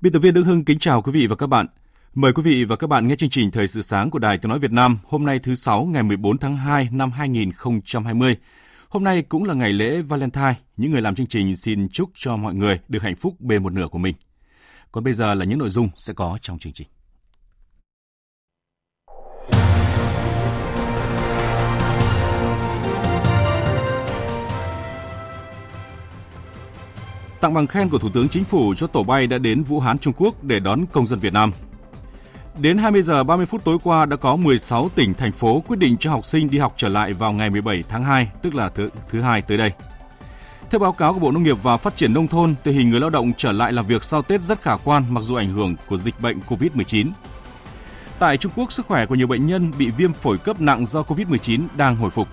Biên tập viên Đức Hưng kính chào quý vị và các bạn. Mời quý vị và các bạn nghe chương trình Thời sự sáng của Đài Tiếng Nói Việt Nam hôm nay thứ Sáu ngày 14 tháng 2 năm 2020. Hôm nay cũng là ngày lễ Valentine. Những người làm chương trình xin chúc cho mọi người được hạnh phúc bên một nửa của mình. Còn bây giờ là những nội dung sẽ có trong chương trình. Tặng bằng khen của Thủ tướng Chính phủ cho tổ bay đã đến Vũ Hán, Trung Quốc để đón công dân Việt Nam. Đến 20 giờ 30 phút tối qua đã có 16 tỉnh, thành phố quyết định cho học sinh đi học trở lại vào ngày 17 tháng 2, tức là thứ, thứ hai tới đây. Theo báo cáo của Bộ Nông nghiệp và Phát triển Nông thôn, tình hình người lao động trở lại làm việc sau Tết rất khả quan mặc dù ảnh hưởng của dịch bệnh COVID-19. Tại Trung Quốc, sức khỏe của nhiều bệnh nhân bị viêm phổi cấp nặng do COVID-19 đang hồi phục.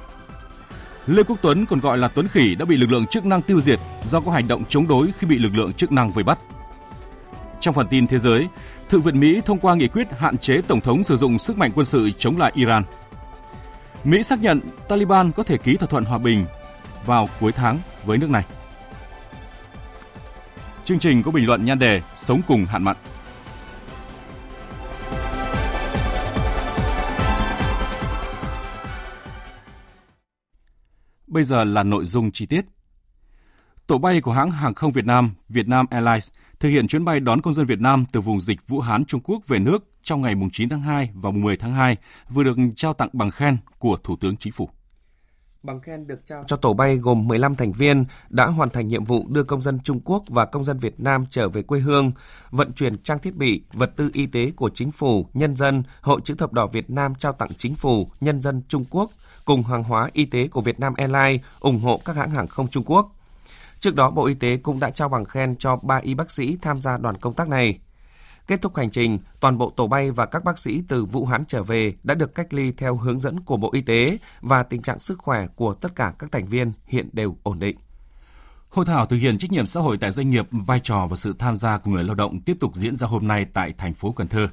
Lê Quốc Tuấn còn gọi là Tuấn Khỉ đã bị lực lượng chức năng tiêu diệt do có hành động chống đối khi bị lực lượng chức năng vây bắt. Trong phần tin thế giới, Thượng viện Mỹ thông qua nghị quyết hạn chế Tổng thống sử dụng sức mạnh quân sự chống lại Iran. Mỹ xác nhận Taliban có thể ký thỏa thuận hòa bình vào cuối tháng với nước này. Chương trình có bình luận nhan đề Sống cùng hạn mặn. Bây giờ là nội dung chi tiết. Tổ bay của hãng hàng không Việt Nam, Vietnam Airlines, thực hiện chuyến bay đón công dân Việt Nam từ vùng dịch Vũ Hán, Trung Quốc về nước trong ngày 9 tháng 2 và 10 tháng 2 vừa được trao tặng bằng khen của Thủ tướng Chính phủ. Bằng khen được trao cho tổ bay gồm 15 thành viên đã hoàn thành nhiệm vụ đưa công dân Trung Quốc và công dân Việt Nam trở về quê hương, vận chuyển trang thiết bị, vật tư y tế của chính phủ, nhân dân, Hội chữ thập đỏ Việt Nam trao tặng chính phủ, nhân dân Trung Quốc cùng hàng hóa y tế của Việt Nam Airlines ủng hộ các hãng hàng không Trung Quốc. Trước đó, Bộ Y tế cũng đã trao bằng khen cho 3 y bác sĩ tham gia đoàn công tác này. Kết thúc hành trình, toàn bộ tổ bay và các bác sĩ từ Vũ Hán trở về đã được cách ly theo hướng dẫn của Bộ Y tế và tình trạng sức khỏe của tất cả các thành viên hiện đều ổn định. Hội thảo thực hiện trách nhiệm xã hội tại doanh nghiệp, vai trò và sự tham gia của người lao động tiếp tục diễn ra hôm nay tại thành phố Cần Thơ.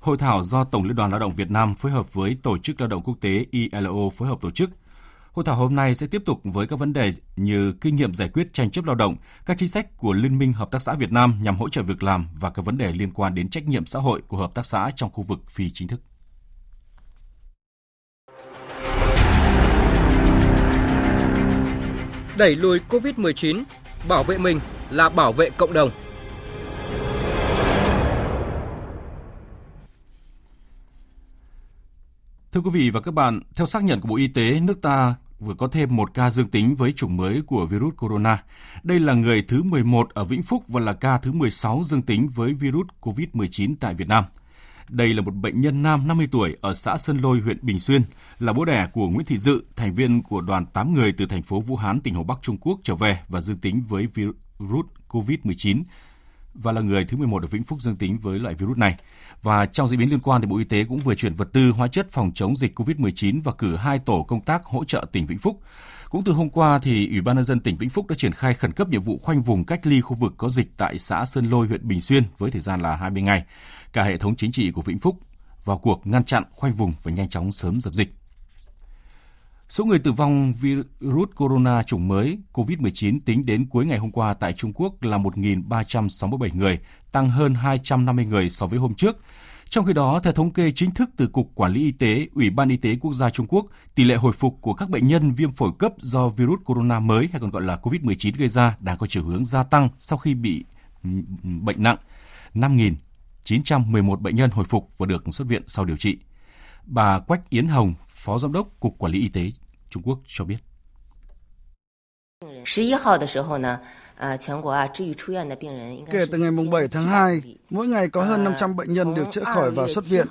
Hội thảo do Tổng Liên đoàn Lao động Việt Nam phối hợp với Tổ chức Lao động Quốc tế ILO phối hợp tổ chức. Hội thảo hôm nay sẽ tiếp tục với các vấn đề như kinh nghiệm giải quyết tranh chấp lao động, các chính sách của Liên minh Hợp tác xã Việt Nam nhằm hỗ trợ việc làm và các vấn đề liên quan đến trách nhiệm xã hội của hợp tác xã trong khu vực phi chính thức. Đẩy lùi COVID-19, bảo vệ mình là bảo vệ cộng đồng. Thưa quý vị và các bạn, theo xác nhận của Bộ Y tế, nước ta vừa có thêm một ca dương tính với chủng mới của virus corona. Đây là người thứ 11 ở Vĩnh Phúc và là ca thứ 16 dương tính với virus COVID-19 tại Việt Nam. Đây là một bệnh nhân nam 50 tuổi ở xã Sơn Lôi, huyện Bình Xuyên, là bố đẻ của Nguyễn Thị Dự, thành viên của đoàn 8 người từ thành phố Vũ Hán, tỉnh Hồ Bắc, Trung Quốc trở về và dương tính với virus COVID-19 và là người thứ 11 ở Vĩnh Phúc dương tính với loại virus này. Và trong diễn biến liên quan thì Bộ Y tế cũng vừa chuyển vật tư hóa chất phòng chống dịch COVID-19 và cử hai tổ công tác hỗ trợ tỉnh Vĩnh Phúc. Cũng từ hôm qua thì Ủy ban nhân dân tỉnh Vĩnh Phúc đã triển khai khẩn cấp nhiệm vụ khoanh vùng cách ly khu vực có dịch tại xã Sơn Lôi, huyện Bình Xuyên với thời gian là 20 ngày. Cả hệ thống chính trị của Vĩnh Phúc vào cuộc ngăn chặn, khoanh vùng và nhanh chóng sớm dập dịch. Số người tử vong virus corona chủng mới COVID-19 tính đến cuối ngày hôm qua tại Trung Quốc là 1.367 người, tăng hơn 250 người so với hôm trước. Trong khi đó, theo thống kê chính thức từ Cục Quản lý Y tế, Ủy ban Y tế Quốc gia Trung Quốc, tỷ lệ hồi phục của các bệnh nhân viêm phổi cấp do virus corona mới hay còn gọi là COVID-19 gây ra đang có chiều hướng gia tăng sau khi bị bệnh nặng. 5.911 bệnh nhân hồi phục và được xuất viện sau điều trị. Bà Quách Yến Hồng, Phó Giám đốc Cục Quản lý Y tế Trung Quốc cho biết. Kể từ ngày 7 tháng 2, mỗi ngày có hơn 500 bệnh nhân được chữa khỏi và xuất viện.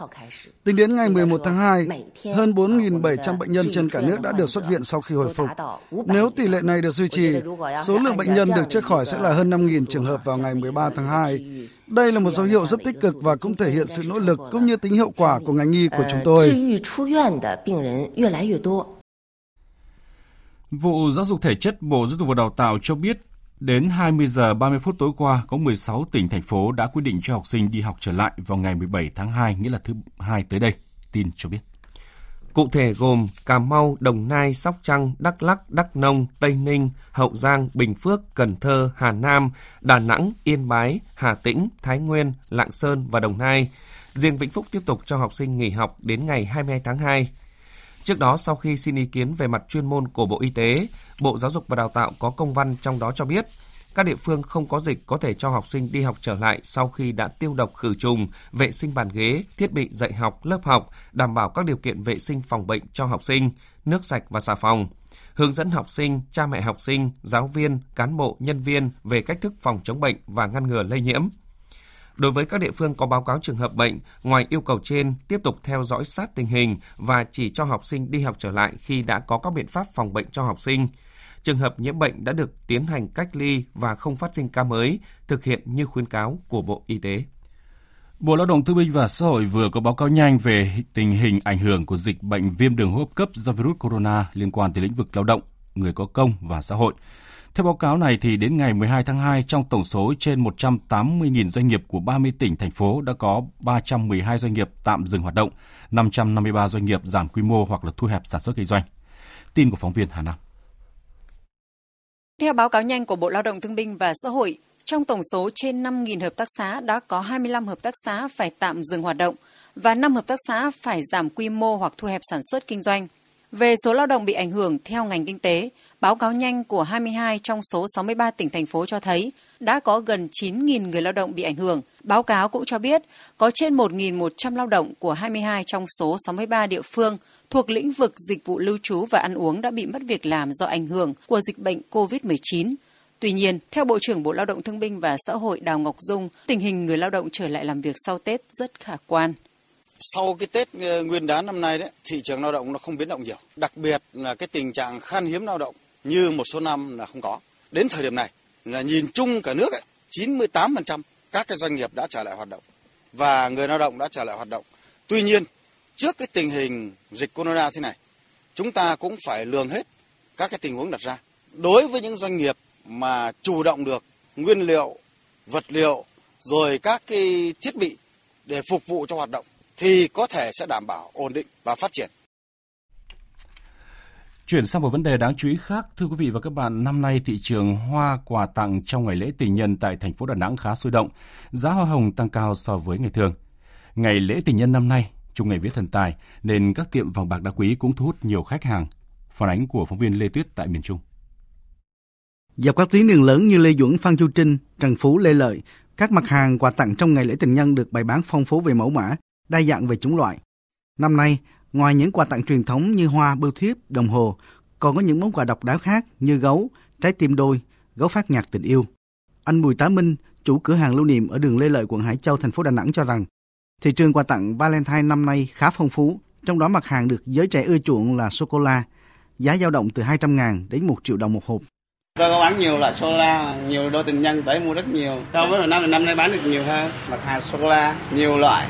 Tính đến ngày 11 tháng 2, hơn 4.700 bệnh nhân trên cả nước đã được xuất viện sau khi hồi phục. Nếu tỷ lệ này được duy trì, số lượng bệnh nhân được chữa khỏi sẽ là hơn 5.000 trường hợp vào ngày 13 tháng 2. Đây là một dấu hiệu rất tích cực và cũng thể hiện sự nỗ lực cũng như tính hiệu quả của ngành y của chúng tôi. Vụ Giáo dục Thể chất Bộ Giáo dục và Đào tạo cho biết Đến 20 giờ 30 phút tối qua, có 16 tỉnh, thành phố đã quyết định cho học sinh đi học trở lại vào ngày 17 tháng 2, nghĩa là thứ hai tới đây. Tin cho biết. Cụ thể gồm Cà Mau, Đồng Nai, Sóc Trăng, Đắk Lắc, Đắk Nông, Tây Ninh, Hậu Giang, Bình Phước, Cần Thơ, Hà Nam, Đà Nẵng, Yên Bái, Hà Tĩnh, Thái Nguyên, Lạng Sơn và Đồng Nai. Riêng Vĩnh Phúc tiếp tục cho học sinh nghỉ học đến ngày 22 tháng 2. Trước đó, sau khi xin ý kiến về mặt chuyên môn của Bộ Y tế, Bộ Giáo dục và Đào tạo có công văn trong đó cho biết các địa phương không có dịch có thể cho học sinh đi học trở lại sau khi đã tiêu độc khử trùng, vệ sinh bàn ghế, thiết bị dạy học, lớp học, đảm bảo các điều kiện vệ sinh phòng bệnh cho học sinh, nước sạch và xà phòng. Hướng dẫn học sinh, cha mẹ học sinh, giáo viên, cán bộ, nhân viên về cách thức phòng chống bệnh và ngăn ngừa lây nhiễm. Đối với các địa phương có báo cáo trường hợp bệnh, ngoài yêu cầu trên, tiếp tục theo dõi sát tình hình và chỉ cho học sinh đi học trở lại khi đã có các biện pháp phòng bệnh cho học sinh. Trường hợp nhiễm bệnh đã được tiến hành cách ly và không phát sinh ca mới, thực hiện như khuyến cáo của Bộ Y tế. Bộ Lao động Thương binh và Xã hội vừa có báo cáo nhanh về tình hình ảnh hưởng của dịch bệnh viêm đường hô hấp cấp do virus corona liên quan tới lĩnh vực lao động, người có công và xã hội. Theo báo cáo này thì đến ngày 12 tháng 2 trong tổng số trên 180.000 doanh nghiệp của 30 tỉnh thành phố đã có 312 doanh nghiệp tạm dừng hoạt động, 553 doanh nghiệp giảm quy mô hoặc là thu hẹp sản xuất kinh doanh. Tin của phóng viên Hà Nam. Theo báo cáo nhanh của Bộ Lao động Thương binh và Xã hội, trong tổng số trên 5.000 hợp tác xã đã có 25 hợp tác xã phải tạm dừng hoạt động và 5 hợp tác xã phải giảm quy mô hoặc thu hẹp sản xuất kinh doanh. Về số lao động bị ảnh hưởng theo ngành kinh tế, báo cáo nhanh của 22 trong số 63 tỉnh thành phố cho thấy đã có gần 9.000 người lao động bị ảnh hưởng. Báo cáo cũng cho biết có trên 1.100 lao động của 22 trong số 63 địa phương thuộc lĩnh vực dịch vụ lưu trú và ăn uống đã bị mất việc làm do ảnh hưởng của dịch bệnh COVID-19. Tuy nhiên, theo Bộ trưởng Bộ Lao động Thương binh và Xã hội Đào Ngọc Dung, tình hình người lao động trở lại làm việc sau Tết rất khả quan sau cái Tết ờ, Nguyên đán năm nay đấy, thị trường lao động nó không biến động nhiều. Đặc biệt là cái tình trạng khan hiếm lao động như một số năm là không có. Đến thời điểm này là nhìn chung cả nước ấy, 98% các cái doanh nghiệp đã trở lại hoạt động và người lao động đã trở lại hoạt động. Tuy nhiên, trước cái tình hình dịch corona thế này, chúng ta cũng phải lường hết các cái tình huống đặt ra. Đối với những doanh nghiệp mà chủ động được nguyên liệu, vật liệu rồi các cái thiết bị để phục vụ cho hoạt động thì có thể sẽ đảm bảo ổn định và phát triển. Chuyển sang một vấn đề đáng chú ý khác, thưa quý vị và các bạn, năm nay thị trường hoa quà tặng trong ngày lễ tình nhân tại thành phố Đà Nẵng khá sôi động, giá hoa hồng tăng cao so với ngày thường. Ngày lễ tình nhân năm nay, chung ngày vía thần tài, nên các tiệm vàng bạc đá quý cũng thu hút nhiều khách hàng. Phản ánh của phóng viên Lê Tuyết tại miền Trung. Dọc các tuyến đường lớn như Lê Duẩn, Phan Chu Trinh, Trần Phú, Lê Lợi, các mặt hàng quà tặng trong ngày lễ tình nhân được bày bán phong phú về mẫu mã, đa dạng về chủng loại. Năm nay, ngoài những quà tặng truyền thống như hoa, bưu thiếp, đồng hồ, còn có những món quà độc đáo khác như gấu, trái tim đôi, gấu phát nhạc tình yêu. Anh Bùi Tá Minh, chủ cửa hàng lưu niệm ở đường Lê Lợi, quận Hải Châu, thành phố Đà Nẵng cho rằng thị trường quà tặng Valentine năm nay khá phong phú, trong đó mặt hàng được giới trẻ ưa chuộng là sô cô la, giá dao động từ 200 ngàn đến 1 triệu đồng một hộp. Tôi có bán nhiều loại sô la, nhiều đôi tình nhân tới mua rất nhiều. So với năm năm nay bán được nhiều hơn. Mặt hàng sô la, nhiều loại.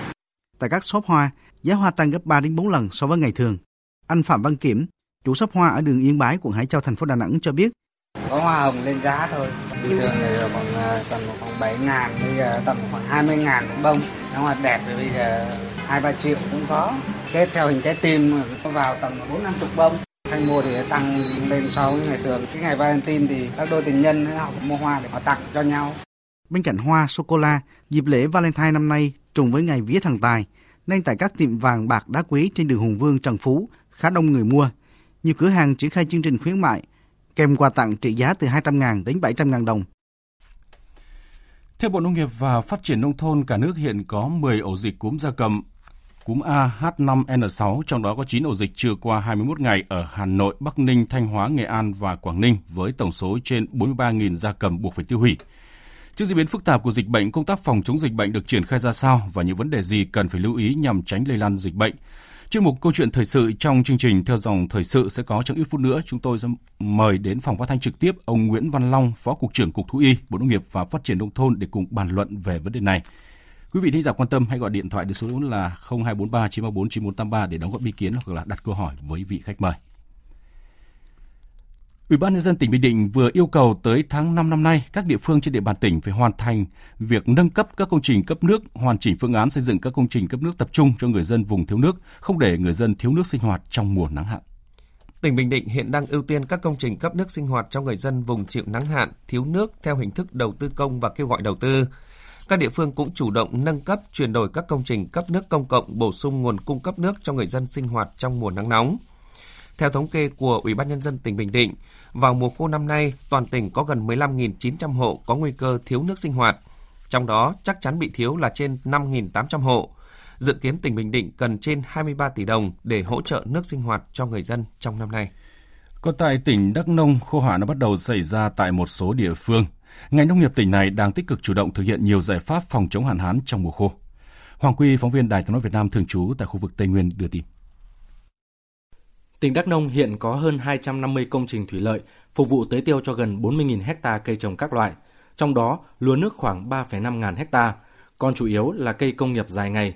Tại các shop hoa, giá hoa tăng gấp 3 đến 4 lần so với ngày thường. Anh Phạm Văn Kiểm, chủ shop hoa ở đường Yên Bái, quận Hải Châu, thành phố Đà Nẵng cho biết. Có hoa hồng lên giá thôi. Bình thường thì khoảng à, tầm khoảng 7 ngàn, bây giờ tầm khoảng 20 ngàn cũng bông. Nếu hoa đẹp thì bây giờ 2-3 triệu cũng có. Kết theo hình trái tim có vào tầm 4-50 bông. Khách mua thì tăng lên so với ngày thường. Cái ngày Valentine thì các đôi tình nhân họ mua hoa để họ tặng cho nhau. Bên cạnh hoa, sô-cô-la, dịp lễ Valentine năm nay trùng với ngày vía thần tài, nên tại các tiệm vàng bạc đá quý trên đường Hùng Vương Trần Phú khá đông người mua. Nhiều cửa hàng triển khai chương trình khuyến mại, kèm quà tặng trị giá từ 200.000 đến 700.000 đồng. Theo Bộ Nông nghiệp và Phát triển Nông thôn, cả nước hiện có 10 ổ dịch cúm gia cầm cúm A H5N6, trong đó có 9 ổ dịch chưa qua 21 ngày ở Hà Nội, Bắc Ninh, Thanh Hóa, Nghệ An và Quảng Ninh với tổng số trên 43.000 gia cầm buộc phải tiêu hủy. Trước diễn biến phức tạp của dịch bệnh, công tác phòng chống dịch bệnh được triển khai ra sao và những vấn đề gì cần phải lưu ý nhằm tránh lây lan dịch bệnh? Chuyên mục câu chuyện thời sự trong chương trình theo dòng thời sự sẽ có trong ít phút nữa. Chúng tôi sẽ mời đến phòng phát thanh trực tiếp ông Nguyễn Văn Long, Phó Cục trưởng Cục Thú y, Bộ Nông nghiệp và Phát triển Nông thôn để cùng bàn luận về vấn đề này. Quý vị thính giả quan tâm hãy gọi điện thoại đến số là 0243 934 9483 để đóng góp ý kiến hoặc là đặt câu hỏi với vị khách mời. Ủy ban nhân dân tỉnh Bình Định vừa yêu cầu tới tháng 5 năm nay, các địa phương trên địa bàn tỉnh phải hoàn thành việc nâng cấp các công trình cấp nước, hoàn chỉnh phương án xây dựng các công trình cấp nước tập trung cho người dân vùng thiếu nước, không để người dân thiếu nước sinh hoạt trong mùa nắng hạn. Tỉnh Bình Định hiện đang ưu tiên các công trình cấp nước sinh hoạt cho người dân vùng chịu nắng hạn, thiếu nước theo hình thức đầu tư công và kêu gọi đầu tư. Các địa phương cũng chủ động nâng cấp, chuyển đổi các công trình cấp nước công cộng, bổ sung nguồn cung cấp nước cho người dân sinh hoạt trong mùa nắng nóng. Theo thống kê của Ủy ban nhân dân tỉnh Bình Định, vào mùa khô năm nay, toàn tỉnh có gần 15.900 hộ có nguy cơ thiếu nước sinh hoạt. Trong đó, chắc chắn bị thiếu là trên 5.800 hộ. Dự kiến tỉnh Bình Định cần trên 23 tỷ đồng để hỗ trợ nước sinh hoạt cho người dân trong năm nay. Còn tại tỉnh Đắk Nông, khô hạn đã bắt đầu xảy ra tại một số địa phương. Ngành nông nghiệp tỉnh này đang tích cực chủ động thực hiện nhiều giải pháp phòng chống hạn hán trong mùa khô. Hoàng Quy, phóng viên Đài tiếng nói Việt Nam thường trú tại khu vực Tây Nguyên đưa tin. Tỉnh Đắk Nông hiện có hơn 250 công trình thủy lợi phục vụ tưới tiêu cho gần 40.000 hecta cây trồng các loại, trong đó lúa nước khoảng 3,5 ngàn hecta, còn chủ yếu là cây công nghiệp dài ngày.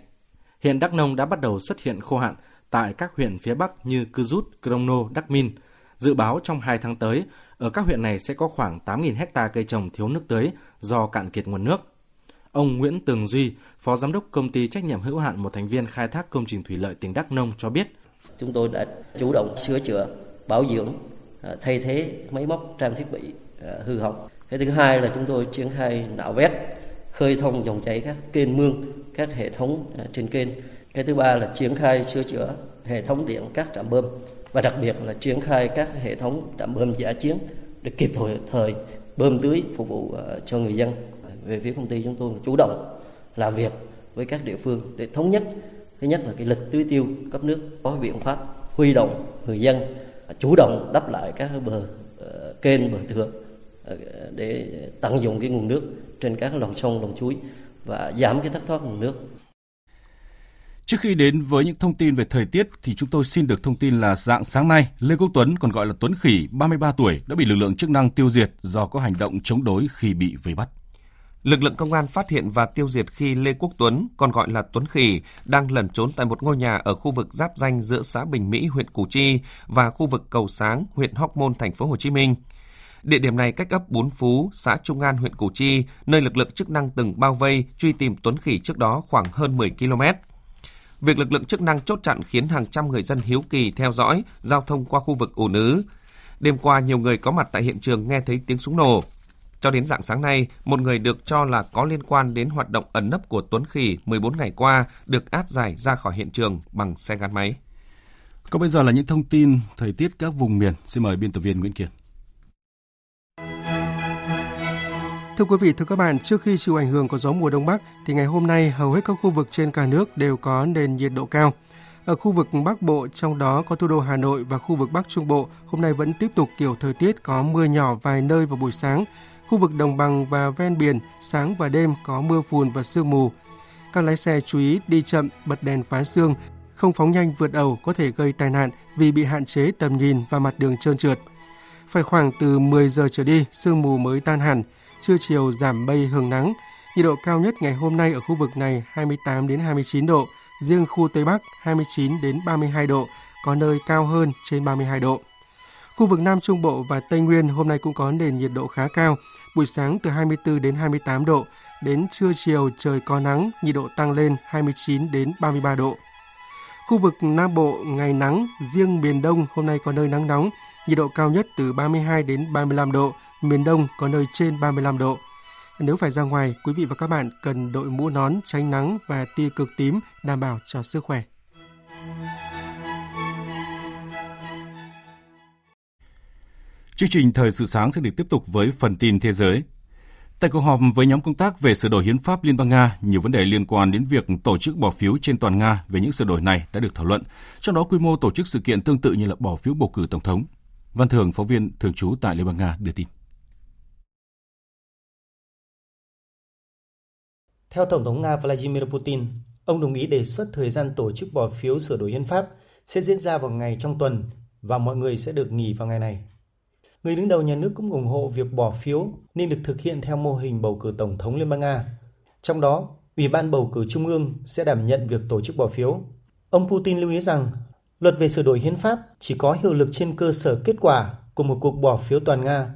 Hiện Đắk Nông đã bắt đầu xuất hiện khô hạn tại các huyện phía Bắc như Cư Rút, Crono, Đắk Min. Dự báo trong 2 tháng tới, ở các huyện này sẽ có khoảng 8.000 hecta cây trồng thiếu nước tưới do cạn kiệt nguồn nước. Ông Nguyễn Tường Duy, Phó Giám đốc Công ty Trách nhiệm hữu hạn một thành viên khai thác công trình thủy lợi tỉnh Đắk Nông cho biết, Chúng tôi đã chủ động sửa chữa, bảo dưỡng, à, thay thế máy móc trang thiết bị à, hư hỏng. Cái thứ hai là chúng tôi triển khai nạo vét, khơi thông dòng chảy các kênh mương, các hệ thống à, trên kênh. Cái thứ ba là triển khai sửa chữa hệ thống điện các trạm bơm và đặc biệt là triển khai các hệ thống trạm bơm giả chiến để kịp thời thời bơm tưới phục vụ cho người dân. Về phía công ty chúng tôi chủ động làm việc với các địa phương để thống nhất thứ nhất là cái lịch tưới tiêu cấp nước có biện pháp huy động người dân à, chủ động đắp lại các bờ uh, kênh bờ thượng uh, để tận dụng cái nguồn nước trên các lòng sông lòng suối và giảm cái thất thoát nguồn nước Trước khi đến với những thông tin về thời tiết thì chúng tôi xin được thông tin là dạng sáng nay, Lê Quốc Tuấn còn gọi là Tuấn Khỉ, 33 tuổi, đã bị lực lượng chức năng tiêu diệt do có hành động chống đối khi bị vây bắt. Lực lượng công an phát hiện và tiêu diệt khi Lê Quốc Tuấn, còn gọi là Tuấn Khỉ, đang lẩn trốn tại một ngôi nhà ở khu vực giáp danh giữa xã Bình Mỹ, huyện Củ Chi và khu vực Cầu Sáng, huyện Hóc Môn, thành phố Hồ Chí Minh. Địa điểm này cách ấp Bốn Phú, xã Trung An, huyện Củ Chi, nơi lực lượng chức năng từng bao vây truy tìm Tuấn Khỉ trước đó khoảng hơn 10 km. Việc lực lượng chức năng chốt chặn khiến hàng trăm người dân hiếu kỳ theo dõi giao thông qua khu vực ủ nứ. Đêm qua, nhiều người có mặt tại hiện trường nghe thấy tiếng súng nổ. Cho đến dạng sáng nay, một người được cho là có liên quan đến hoạt động ẩn nấp của Tuấn Khỉ 14 ngày qua được áp giải ra khỏi hiện trường bằng xe gắn máy. Còn bây giờ là những thông tin thời tiết các vùng miền. Xin mời biên tập viên Nguyễn Kiệt. Thưa quý vị, thưa các bạn, trước khi chịu ảnh hưởng của gió mùa đông bắc thì ngày hôm nay hầu hết các khu vực trên cả nước đều có nền nhiệt độ cao. Ở khu vực Bắc Bộ, trong đó có thủ đô Hà Nội và khu vực Bắc Trung Bộ, hôm nay vẫn tiếp tục kiểu thời tiết có mưa nhỏ vài nơi vào buổi sáng, Khu vực đồng bằng và ven biển, sáng và đêm có mưa phùn và sương mù. Các lái xe chú ý đi chậm, bật đèn phá sương, không phóng nhanh vượt ẩu có thể gây tai nạn vì bị hạn chế tầm nhìn và mặt đường trơn trượt. Phải khoảng từ 10 giờ trở đi, sương mù mới tan hẳn, trưa chiều giảm mây hưởng nắng. Nhiệt độ cao nhất ngày hôm nay ở khu vực này 28 đến 29 độ, riêng khu Tây Bắc 29 đến 32 độ, có nơi cao hơn trên 32 độ. Khu vực Nam Trung Bộ và Tây Nguyên hôm nay cũng có nền nhiệt độ khá cao, buổi sáng từ 24 đến 28 độ, đến trưa chiều trời có nắng, nhiệt độ tăng lên 29 đến 33 độ. Khu vực Nam Bộ ngày nắng, riêng miền Đông hôm nay có nơi nắng nóng, nhiệt độ cao nhất từ 32 đến 35 độ, miền Đông có nơi trên 35 độ. Nếu phải ra ngoài, quý vị và các bạn cần đội mũ nón tránh nắng và tia cực tím đảm bảo cho sức khỏe. Chương trình Thời sự sáng sẽ được tiếp tục với phần tin thế giới. Tại cuộc họp với nhóm công tác về sửa đổi hiến pháp Liên bang Nga, nhiều vấn đề liên quan đến việc tổ chức bỏ phiếu trên toàn Nga về những sửa đổi này đã được thảo luận, trong đó quy mô tổ chức sự kiện tương tự như là bỏ phiếu bầu cử tổng thống. Văn Thường, phóng viên thường trú tại Liên bang Nga đưa tin. Theo Tổng thống Nga Vladimir Putin, ông đồng ý đề xuất thời gian tổ chức bỏ phiếu sửa đổi hiến pháp sẽ diễn ra vào ngày trong tuần và mọi người sẽ được nghỉ vào ngày này. Người đứng đầu nhà nước cũng ủng hộ việc bỏ phiếu nên được thực hiện theo mô hình bầu cử Tổng thống Liên bang Nga. Trong đó, Ủy ban bầu cử Trung ương sẽ đảm nhận việc tổ chức bỏ phiếu. Ông Putin lưu ý rằng luật về sửa đổi hiến pháp chỉ có hiệu lực trên cơ sở kết quả của một cuộc bỏ phiếu toàn Nga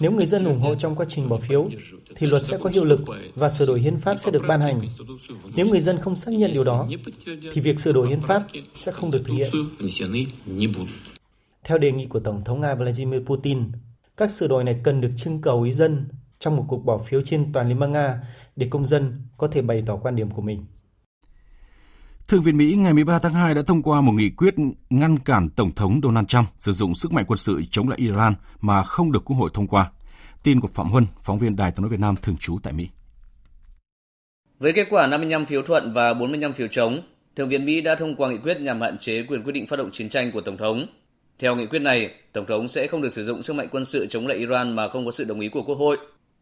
nếu người dân ủng hộ trong quá trình bỏ phiếu, thì luật sẽ có hiệu lực và sửa đổi hiến pháp sẽ được ban hành. Nếu người dân không xác nhận điều đó, thì việc sửa đổi hiến pháp sẽ không được thực hiện. Theo đề nghị của Tổng thống Nga Vladimir Putin, các sửa đổi này cần được trưng cầu ý dân trong một cuộc bỏ phiếu trên toàn Liên bang Nga để công dân có thể bày tỏ quan điểm của mình. Thượng viện Mỹ ngày 13 tháng 2 đã thông qua một nghị quyết ngăn cản Tổng thống Donald Trump sử dụng sức mạnh quân sự chống lại Iran mà không được Quốc hội thông qua. Tin của Phạm Huân, phóng viên Đài tiếng nói Việt Nam thường trú tại Mỹ. Với kết quả 55 phiếu thuận và 45 phiếu chống, Thượng viện Mỹ đã thông qua nghị quyết nhằm hạn chế quyền quyết định phát động chiến tranh của Tổng thống. Theo nghị quyết này, Tổng thống sẽ không được sử dụng sức mạnh quân sự chống lại Iran mà không có sự đồng ý của Quốc hội.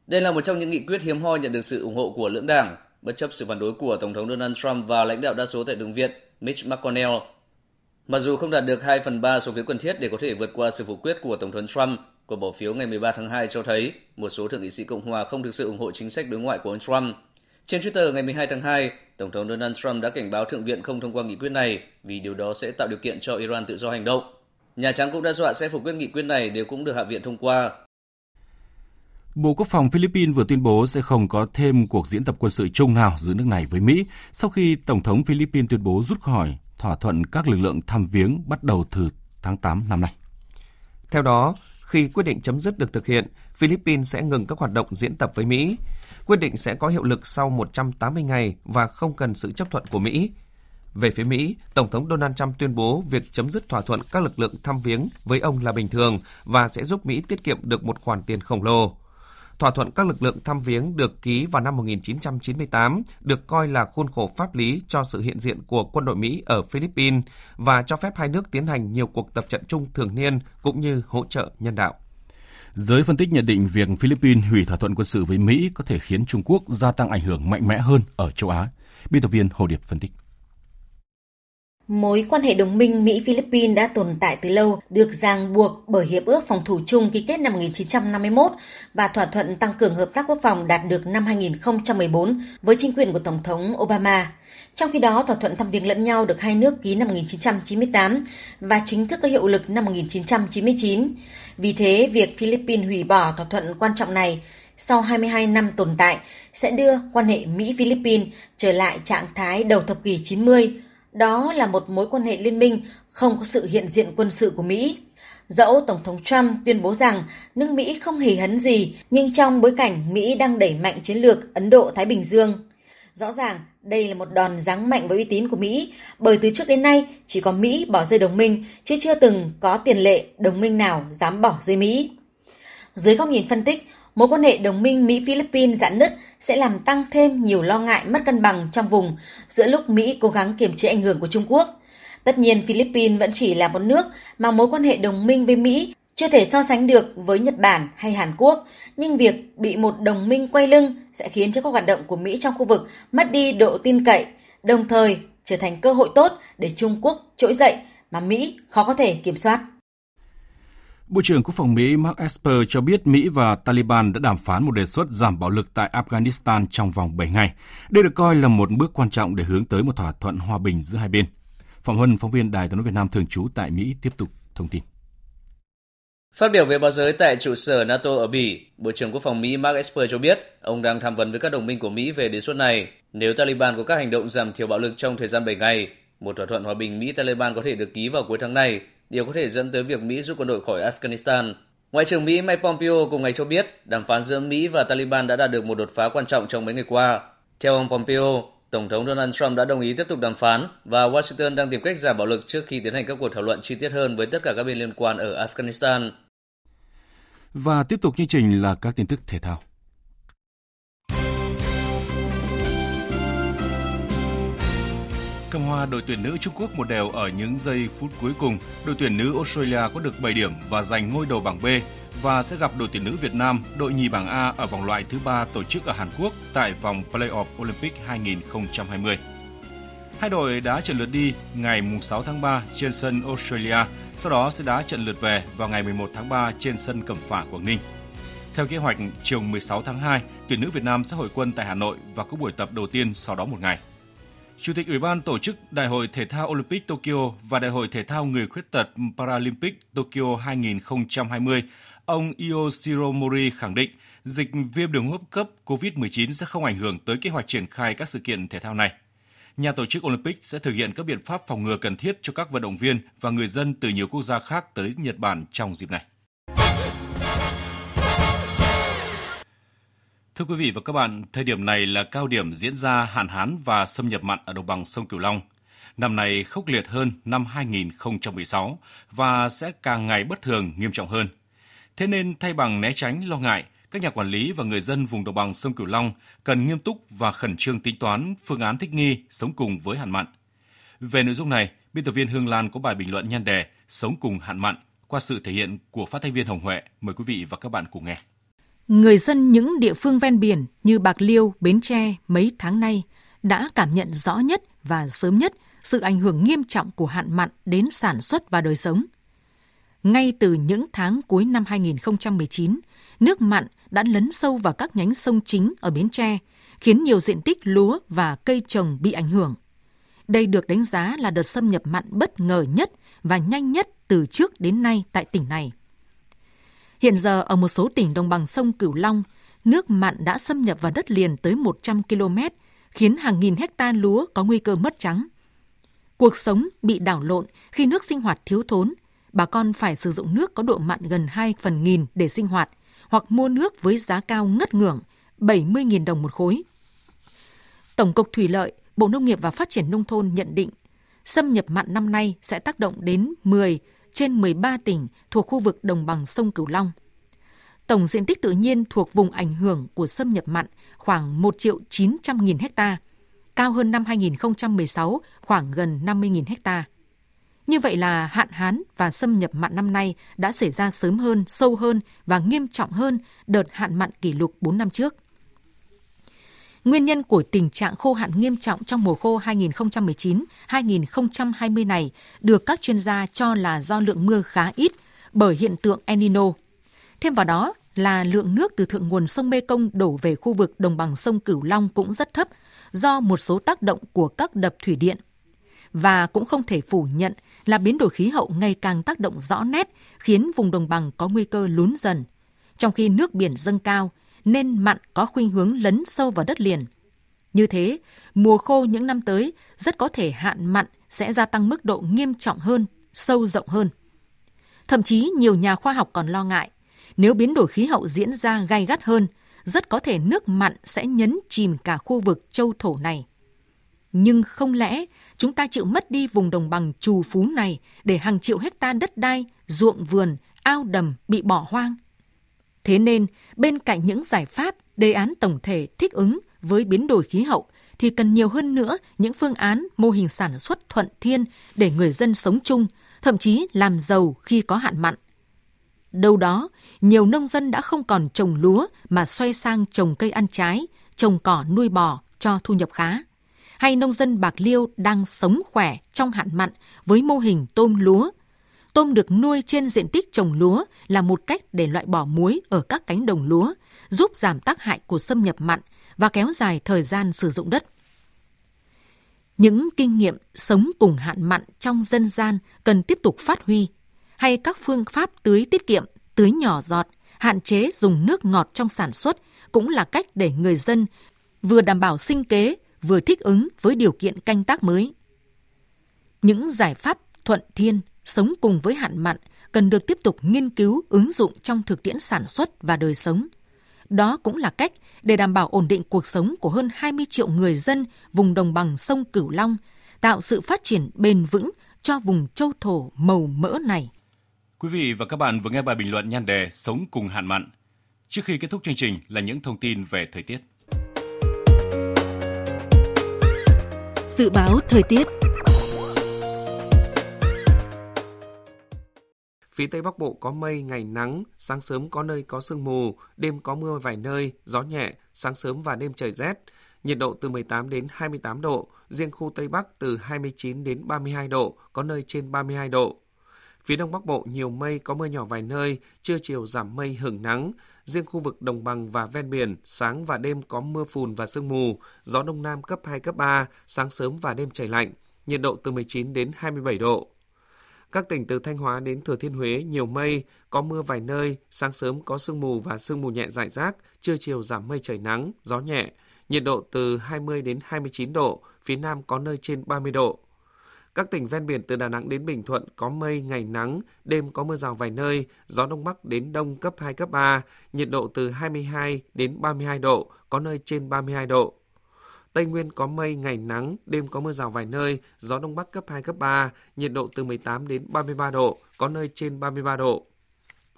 Đây là một trong những nghị quyết hiếm hoi nhận được sự ủng hộ của lưỡng đảng bất chấp sự phản đối của Tổng thống Donald Trump và lãnh đạo đa số tại Thượng viện Mitch McConnell. Mặc dù không đạt được 2 phần 3 số phiếu cần thiết để có thể vượt qua sự phủ quyết của Tổng thống Trump, cuộc bỏ phiếu ngày 13 tháng 2 cho thấy một số thượng nghị sĩ Cộng hòa không thực sự ủng hộ chính sách đối ngoại của ông Trump. Trên Twitter ngày 12 tháng 2, Tổng thống Donald Trump đã cảnh báo Thượng viện không thông qua nghị quyết này vì điều đó sẽ tạo điều kiện cho Iran tự do hành động. Nhà Trắng cũng đe dọa sẽ phủ quyết nghị quyết này nếu cũng được Hạ viện thông qua. Bộ Quốc phòng Philippines vừa tuyên bố sẽ không có thêm cuộc diễn tập quân sự chung nào giữa nước này với Mỹ sau khi Tổng thống Philippines tuyên bố rút khỏi thỏa thuận các lực lượng thăm viếng bắt đầu từ tháng 8 năm nay. Theo đó, khi quyết định chấm dứt được thực hiện, Philippines sẽ ngừng các hoạt động diễn tập với Mỹ. Quyết định sẽ có hiệu lực sau 180 ngày và không cần sự chấp thuận của Mỹ. Về phía Mỹ, Tổng thống Donald Trump tuyên bố việc chấm dứt thỏa thuận các lực lượng thăm viếng với ông là bình thường và sẽ giúp Mỹ tiết kiệm được một khoản tiền khổng lồ. Thỏa thuận các lực lượng thăm viếng được ký vào năm 1998 được coi là khuôn khổ pháp lý cho sự hiện diện của quân đội Mỹ ở Philippines và cho phép hai nước tiến hành nhiều cuộc tập trận chung thường niên cũng như hỗ trợ nhân đạo. Giới phân tích nhận định việc Philippines hủy thỏa thuận quân sự với Mỹ có thể khiến Trung Quốc gia tăng ảnh hưởng mạnh mẽ hơn ở châu Á. Biên tập viên Hồ Điệp phân tích. Mối quan hệ đồng minh Mỹ-Philippines đã tồn tại từ lâu, được ràng buộc bởi Hiệp ước Phòng thủ chung ký kết năm 1951 và thỏa thuận tăng cường hợp tác quốc phòng đạt được năm 2014 với chính quyền của Tổng thống Obama. Trong khi đó, thỏa thuận thăm viếng lẫn nhau được hai nước ký năm 1998 và chính thức có hiệu lực năm 1999. Vì thế, việc Philippines hủy bỏ thỏa thuận quan trọng này sau 22 năm tồn tại sẽ đưa quan hệ Mỹ-Philippines trở lại trạng thái đầu thập kỷ 90, đó là một mối quan hệ liên minh không có sự hiện diện quân sự của Mỹ. Dẫu Tổng thống Trump tuyên bố rằng nước Mỹ không hề hấn gì, nhưng trong bối cảnh Mỹ đang đẩy mạnh chiến lược Ấn Độ-Thái Bình Dương, rõ ràng đây là một đòn giáng mạnh với uy tín của Mỹ, bởi từ trước đến nay chỉ có Mỹ bỏ rơi đồng minh, chứ chưa từng có tiền lệ đồng minh nào dám bỏ rơi Mỹ. Dưới góc nhìn phân tích, mối quan hệ đồng minh Mỹ-Philippines giãn nứt sẽ làm tăng thêm nhiều lo ngại mất cân bằng trong vùng giữa lúc Mỹ cố gắng kiềm chế ảnh hưởng của Trung Quốc. Tất nhiên Philippines vẫn chỉ là một nước mà mối quan hệ đồng minh với Mỹ chưa thể so sánh được với Nhật Bản hay Hàn Quốc, nhưng việc bị một đồng minh quay lưng sẽ khiến cho các hoạt động của Mỹ trong khu vực mất đi độ tin cậy, đồng thời trở thành cơ hội tốt để Trung Quốc trỗi dậy mà Mỹ khó có thể kiểm soát. Bộ trưởng Quốc phòng Mỹ Mark Esper cho biết Mỹ và Taliban đã đàm phán một đề xuất giảm bạo lực tại Afghanistan trong vòng 7 ngày. Đây được coi là một bước quan trọng để hướng tới một thỏa thuận hòa bình giữa hai bên. Phạm Huân, phóng viên Đài tiếng nói Việt Nam thường trú tại Mỹ tiếp tục thông tin. Phát biểu về báo giới tại trụ sở NATO ở Bỉ, Bộ trưởng Quốc phòng Mỹ Mark Esper cho biết ông đang tham vấn với các đồng minh của Mỹ về đề xuất này. Nếu Taliban có các hành động giảm thiểu bạo lực trong thời gian 7 ngày, một thỏa thuận hòa bình Mỹ-Taliban có thể được ký vào cuối tháng này điều có thể dẫn tới việc Mỹ rút quân đội khỏi Afghanistan. Ngoại trưởng Mỹ Mike Pompeo cùng ngày cho biết đàm phán giữa Mỹ và Taliban đã đạt được một đột phá quan trọng trong mấy ngày qua. Theo ông Pompeo, Tổng thống Donald Trump đã đồng ý tiếp tục đàm phán và Washington đang tìm cách giảm bạo lực trước khi tiến hành các cuộc thảo luận chi tiết hơn với tất cả các bên liên quan ở Afghanistan. Và tiếp tục chương trình là các tin tức thể thao. Cầm hòa đội tuyển nữ Trung Quốc một đều ở những giây phút cuối cùng. Đội tuyển nữ Australia có được 7 điểm và giành ngôi đầu bảng B và sẽ gặp đội tuyển nữ Việt Nam, đội nhì bảng A ở vòng loại thứ ba tổ chức ở Hàn Quốc tại vòng Playoff Olympic 2020. Hai đội đá trận lượt đi ngày 6 tháng 3 trên sân Australia, sau đó sẽ đá trận lượt về vào ngày 11 tháng 3 trên sân Cẩm Phả Quảng Ninh. Theo kế hoạch, chiều 16 tháng 2, tuyển nữ Việt Nam sẽ hội quân tại Hà Nội và có buổi tập đầu tiên sau đó một ngày. Chủ tịch Ủy ban tổ chức Đại hội Thể thao Olympic Tokyo và Đại hội Thể thao Người khuyết tật Paralympic Tokyo 2020, ông Yoshiro Mori khẳng định dịch viêm đường hô hấp cấp COVID-19 sẽ không ảnh hưởng tới kế hoạch triển khai các sự kiện thể thao này. Nhà tổ chức Olympic sẽ thực hiện các biện pháp phòng ngừa cần thiết cho các vận động viên và người dân từ nhiều quốc gia khác tới Nhật Bản trong dịp này. Thưa quý vị và các bạn, thời điểm này là cao điểm diễn ra hạn hán và xâm nhập mặn ở đồng bằng sông Cửu Long. Năm nay khốc liệt hơn năm 2016 và sẽ càng ngày bất thường nghiêm trọng hơn. Thế nên thay bằng né tránh lo ngại, các nhà quản lý và người dân vùng đồng bằng sông Cửu Long cần nghiêm túc và khẩn trương tính toán phương án thích nghi sống cùng với hạn mặn. Về nội dung này, biên tập viên Hương Lan có bài bình luận nhan đề Sống cùng hạn mặn qua sự thể hiện của phát thanh viên Hồng Huệ. Mời quý vị và các bạn cùng nghe. Người dân những địa phương ven biển như Bạc Liêu, Bến Tre mấy tháng nay đã cảm nhận rõ nhất và sớm nhất sự ảnh hưởng nghiêm trọng của hạn mặn đến sản xuất và đời sống. Ngay từ những tháng cuối năm 2019, nước mặn đã lấn sâu vào các nhánh sông chính ở Bến Tre, khiến nhiều diện tích lúa và cây trồng bị ảnh hưởng. Đây được đánh giá là đợt xâm nhập mặn bất ngờ nhất và nhanh nhất từ trước đến nay tại tỉnh này. Hiện giờ ở một số tỉnh đồng bằng sông Cửu Long, nước mặn đã xâm nhập vào đất liền tới 100 km, khiến hàng nghìn hecta lúa có nguy cơ mất trắng. Cuộc sống bị đảo lộn khi nước sinh hoạt thiếu thốn, bà con phải sử dụng nước có độ mặn gần 2 phần nghìn để sinh hoạt, hoặc mua nước với giá cao ngất ngưỡng 70.000 đồng một khối. Tổng cục Thủy lợi, Bộ Nông nghiệp và Phát triển Nông thôn nhận định, xâm nhập mặn năm nay sẽ tác động đến 10 trên 13 tỉnh thuộc khu vực đồng bằng sông Cửu Long. Tổng diện tích tự nhiên thuộc vùng ảnh hưởng của xâm nhập mặn khoảng 1 triệu 900 nghìn hecta, cao hơn năm 2016 khoảng gần 50 nghìn hecta. Như vậy là hạn hán và xâm nhập mặn năm nay đã xảy ra sớm hơn, sâu hơn và nghiêm trọng hơn đợt hạn mặn kỷ lục 4 năm trước. Nguyên nhân của tình trạng khô hạn nghiêm trọng trong mùa khô 2019-2020 này được các chuyên gia cho là do lượng mưa khá ít bởi hiện tượng El Nino. Thêm vào đó là lượng nước từ thượng nguồn sông Mekong đổ về khu vực đồng bằng sông Cửu Long cũng rất thấp do một số tác động của các đập thủy điện. Và cũng không thể phủ nhận là biến đổi khí hậu ngày càng tác động rõ nét khiến vùng đồng bằng có nguy cơ lún dần. Trong khi nước biển dâng cao, nên mặn có khuynh hướng lấn sâu vào đất liền. Như thế, mùa khô những năm tới rất có thể hạn mặn sẽ gia tăng mức độ nghiêm trọng hơn, sâu rộng hơn. Thậm chí nhiều nhà khoa học còn lo ngại, nếu biến đổi khí hậu diễn ra gai gắt hơn, rất có thể nước mặn sẽ nhấn chìm cả khu vực châu thổ này. Nhưng không lẽ chúng ta chịu mất đi vùng đồng bằng trù phú này để hàng triệu hecta đất đai, ruộng vườn, ao đầm bị bỏ hoang? Thế nên, bên cạnh những giải pháp, đề án tổng thể thích ứng với biến đổi khí hậu thì cần nhiều hơn nữa những phương án mô hình sản xuất thuận thiên để người dân sống chung, thậm chí làm giàu khi có hạn mặn. Đâu đó, nhiều nông dân đã không còn trồng lúa mà xoay sang trồng cây ăn trái, trồng cỏ nuôi bò cho thu nhập khá. Hay nông dân Bạc Liêu đang sống khỏe trong hạn mặn với mô hình tôm lúa, tôm được nuôi trên diện tích trồng lúa là một cách để loại bỏ muối ở các cánh đồng lúa, giúp giảm tác hại của xâm nhập mặn và kéo dài thời gian sử dụng đất. Những kinh nghiệm sống cùng hạn mặn trong dân gian cần tiếp tục phát huy, hay các phương pháp tưới tiết kiệm, tưới nhỏ giọt, hạn chế dùng nước ngọt trong sản xuất cũng là cách để người dân vừa đảm bảo sinh kế, vừa thích ứng với điều kiện canh tác mới. Những giải pháp thuận thiên sống cùng với hạn mặn cần được tiếp tục nghiên cứu ứng dụng trong thực tiễn sản xuất và đời sống. Đó cũng là cách để đảm bảo ổn định cuộc sống của hơn 20 triệu người dân vùng đồng bằng sông Cửu Long, tạo sự phát triển bền vững cho vùng châu thổ màu mỡ này. Quý vị và các bạn vừa nghe bài bình luận nhan đề Sống cùng hạn mặn. Trước khi kết thúc chương trình là những thông tin về thời tiết. Dự báo thời tiết Phía Tây Bắc Bộ có mây, ngày nắng, sáng sớm có nơi có sương mù, đêm có mưa vài nơi, gió nhẹ, sáng sớm và đêm trời rét. Nhiệt độ từ 18 đến 28 độ, riêng khu Tây Bắc từ 29 đến 32 độ, có nơi trên 32 độ. Phía Đông Bắc Bộ nhiều mây có mưa nhỏ vài nơi, trưa chiều giảm mây hưởng nắng. Riêng khu vực đồng bằng và ven biển, sáng và đêm có mưa phùn và sương mù, gió Đông Nam cấp 2, cấp 3, sáng sớm và đêm trời lạnh, nhiệt độ từ 19 đến 27 độ. Các tỉnh từ Thanh Hóa đến Thừa Thiên Huế nhiều mây, có mưa vài nơi, sáng sớm có sương mù và sương mù nhẹ rải rác, trưa chiều giảm mây trời nắng, gió nhẹ, nhiệt độ từ 20 đến 29 độ, phía Nam có nơi trên 30 độ. Các tỉnh ven biển từ Đà Nẵng đến Bình Thuận có mây, ngày nắng, đêm có mưa rào vài nơi, gió đông bắc đến đông cấp 2, cấp 3, nhiệt độ từ 22 đến 32 độ, có nơi trên 32 độ. Tây Nguyên có mây, ngày nắng, đêm có mưa rào vài nơi, gió đông bắc cấp 2, cấp 3, nhiệt độ từ 18 đến 33 độ, có nơi trên 33 độ.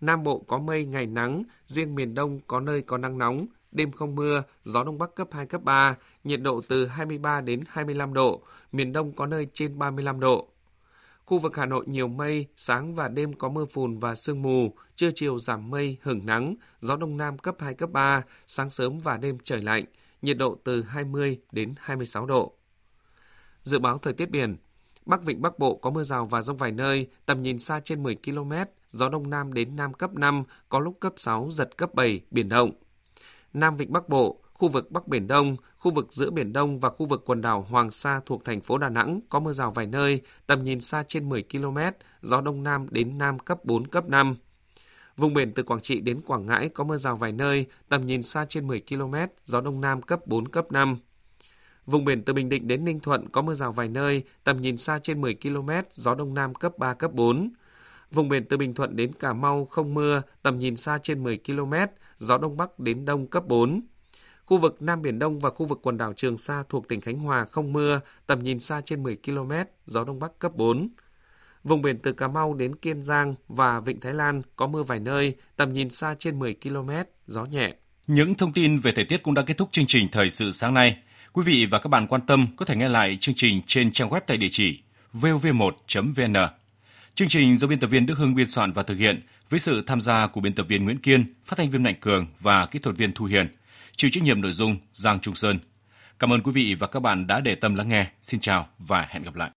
Nam Bộ có mây, ngày nắng, riêng miền Đông có nơi có nắng nóng, đêm không mưa, gió đông bắc cấp 2, cấp 3, nhiệt độ từ 23 đến 25 độ, miền Đông có nơi trên 35 độ. Khu vực Hà Nội nhiều mây, sáng và đêm có mưa phùn và sương mù, trưa chiều giảm mây, hưởng nắng, gió đông nam cấp 2, cấp 3, sáng sớm và đêm trời lạnh, nhiệt độ từ 20 đến 26 độ. Dự báo thời tiết biển, Bắc Vịnh Bắc Bộ có mưa rào và rông vài nơi, tầm nhìn xa trên 10 km, gió Đông Nam đến Nam cấp 5, có lúc cấp 6, giật cấp 7, biển động. Nam Vịnh Bắc Bộ, khu vực Bắc Biển Đông, khu vực giữa Biển Đông và khu vực quần đảo Hoàng Sa thuộc thành phố Đà Nẵng có mưa rào vài nơi, tầm nhìn xa trên 10 km, gió Đông Nam đến Nam cấp 4, cấp 5. Vùng biển từ Quảng Trị đến Quảng Ngãi có mưa rào vài nơi, tầm nhìn xa trên 10 km, gió Đông Nam cấp 4, cấp 5. Vùng biển từ Bình Định đến Ninh Thuận có mưa rào vài nơi, tầm nhìn xa trên 10 km, gió Đông Nam cấp 3, cấp 4. Vùng biển từ Bình Thuận đến Cà Mau không mưa, tầm nhìn xa trên 10 km, gió Đông Bắc đến Đông cấp 4. Khu vực Nam Biển Đông và khu vực quần đảo Trường Sa thuộc tỉnh Khánh Hòa không mưa, tầm nhìn xa trên 10 km, gió Đông Bắc cấp 4. Vùng biển từ Cà Mau đến Kiên Giang và Vịnh Thái Lan có mưa vài nơi, tầm nhìn xa trên 10 km, gió nhẹ. Những thông tin về thời tiết cũng đã kết thúc chương trình Thời sự sáng nay. Quý vị và các bạn quan tâm có thể nghe lại chương trình trên trang web tại địa chỉ vov1.vn. Chương trình do biên tập viên Đức Hưng biên soạn và thực hiện với sự tham gia của biên tập viên Nguyễn Kiên, phát thanh viên Mạnh Cường và kỹ thuật viên Thu Hiền. Chịu trách nhiệm nội dung Giang Trung Sơn. Cảm ơn quý vị và các bạn đã để tâm lắng nghe. Xin chào và hẹn gặp lại.